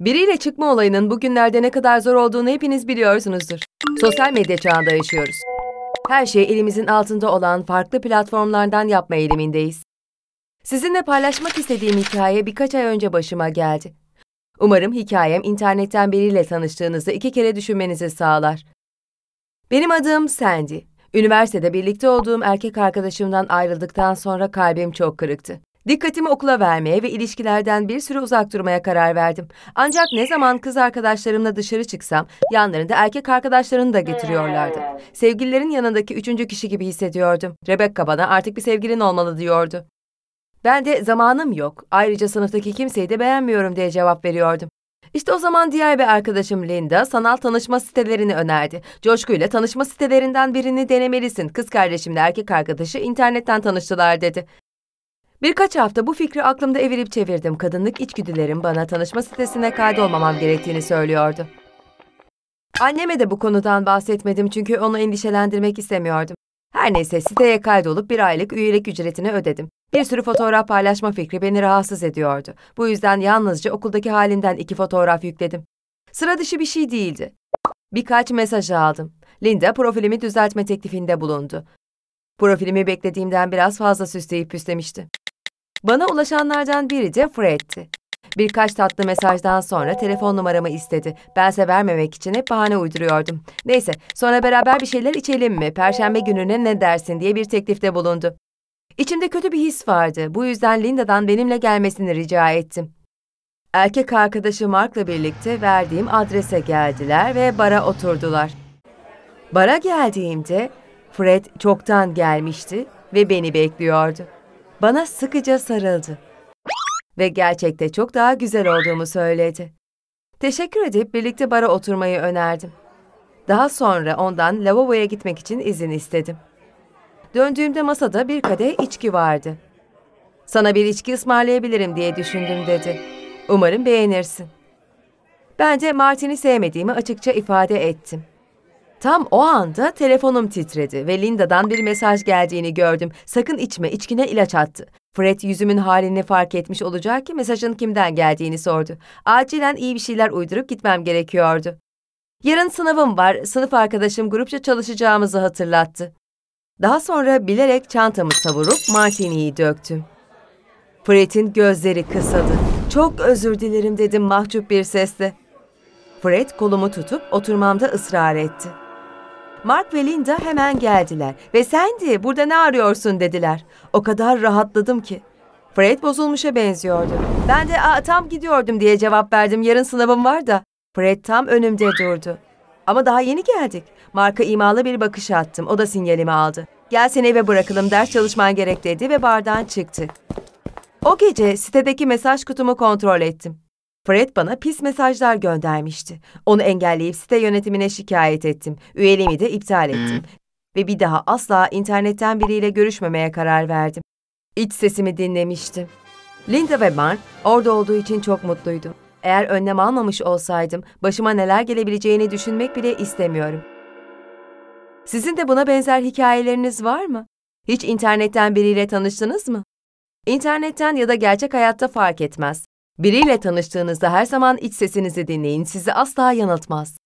Biriyle çıkma olayının bugünlerde ne kadar zor olduğunu hepiniz biliyorsunuzdur. Sosyal medya çağında yaşıyoruz. Her şey elimizin altında olan farklı platformlardan yapma eğilimindeyiz. Sizinle paylaşmak istediğim hikaye birkaç ay önce başıma geldi. Umarım hikayem internetten biriyle tanıştığınızda iki kere düşünmenizi sağlar. Benim adım Sandy. Üniversitede birlikte olduğum erkek arkadaşımdan ayrıldıktan sonra kalbim çok kırıktı. Dikkatimi okula vermeye ve ilişkilerden bir süre uzak durmaya karar verdim. Ancak ne zaman kız arkadaşlarımla dışarı çıksam yanlarında erkek arkadaşlarını da getiriyorlardı. Sevgililerin yanındaki üçüncü kişi gibi hissediyordum. Rebecca bana artık bir sevgilin olmalı diyordu. Ben de zamanım yok, ayrıca sınıftaki kimseyi de beğenmiyorum diye cevap veriyordum. İşte o zaman diğer bir arkadaşım Linda sanal tanışma sitelerini önerdi. Coşkuyla tanışma sitelerinden birini denemelisin. Kız kardeşimle erkek arkadaşı internetten tanıştılar dedi. Birkaç hafta bu fikri aklımda evirip çevirdim. Kadınlık içgüdülerim bana tanışma sitesine kaydolmamam gerektiğini söylüyordu. Anneme de bu konudan bahsetmedim çünkü onu endişelendirmek istemiyordum. Her neyse siteye kaydolup bir aylık üyelik ücretini ödedim. Bir sürü fotoğraf paylaşma fikri beni rahatsız ediyordu. Bu yüzden yalnızca okuldaki halimden iki fotoğraf yükledim. Sıra dışı bir şey değildi. Birkaç mesaj aldım. Linda profilimi düzeltme teklifinde bulundu. Profilimi beklediğimden biraz fazla süsleyip püslemişti. Bana ulaşanlardan biri de Fred'ti. Birkaç tatlı mesajdan sonra telefon numaramı istedi. Bense vermemek için hep bahane uyduruyordum. Neyse, sonra beraber bir şeyler içelim mi, perşembe gününe ne dersin diye bir teklifte bulundu. İçimde kötü bir his vardı. Bu yüzden Linda'dan benimle gelmesini rica ettim. Erkek arkadaşı Mark'la birlikte verdiğim adrese geldiler ve bara oturdular. Bara geldiğimde Fred çoktan gelmişti ve beni bekliyordu. Bana sıkıca sarıldı ve gerçekte çok daha güzel olduğumu söyledi. Teşekkür edip birlikte bara oturmayı önerdim. Daha sonra ondan lavaboya gitmek için izin istedim. Döndüğümde masada bir kadeh içki vardı. Sana bir içki ısmarlayabilirim diye düşündüm dedi. Umarım beğenirsin. Ben de Martin'i sevmediğimi açıkça ifade ettim. Tam o anda telefonum titredi ve Linda'dan bir mesaj geldiğini gördüm. Sakın içme, içkine ilaç attı. Fred yüzümün halini fark etmiş olacak ki mesajın kimden geldiğini sordu. Acilen iyi bir şeyler uydurup gitmem gerekiyordu. Yarın sınavım var, sınıf arkadaşım grupça çalışacağımızı hatırlattı. Daha sonra bilerek çantamı savurup martiniyi döktüm. Fred'in gözleri kısıldı. Çok özür dilerim dedim mahcup bir sesle. Fred kolumu tutup oturmamda ısrar etti. Mark ve Linda hemen geldiler ve Sandy burada ne arıyorsun dediler. O kadar rahatladım ki. Fred bozulmuşa benziyordu. Ben de Aa, tam gidiyordum diye cevap verdim yarın sınavım var da. Fred tam önümde durdu. Ama daha yeni geldik. Mark'a imalı bir bakış attım. O da sinyalimi aldı. Gel seni eve bırakalım ders çalışman gerek dedi ve bardan çıktı. O gece sitedeki mesaj kutumu kontrol ettim. Fred bana pis mesajlar göndermişti. Onu engelleyip site yönetimine şikayet ettim. Üyeliğimi de iptal ettim. Ve bir daha asla internetten biriyle görüşmemeye karar verdim. İç sesimi dinlemiştim. Linda ve Mark orada olduğu için çok mutluydum. Eğer önlem almamış olsaydım başıma neler gelebileceğini düşünmek bile istemiyorum. Sizin de buna benzer hikayeleriniz var mı? Hiç internetten biriyle tanıştınız mı? İnternetten ya da gerçek hayatta fark etmez. Biriyle tanıştığınızda her zaman iç sesinizi dinleyin, sizi asla yanıltmaz.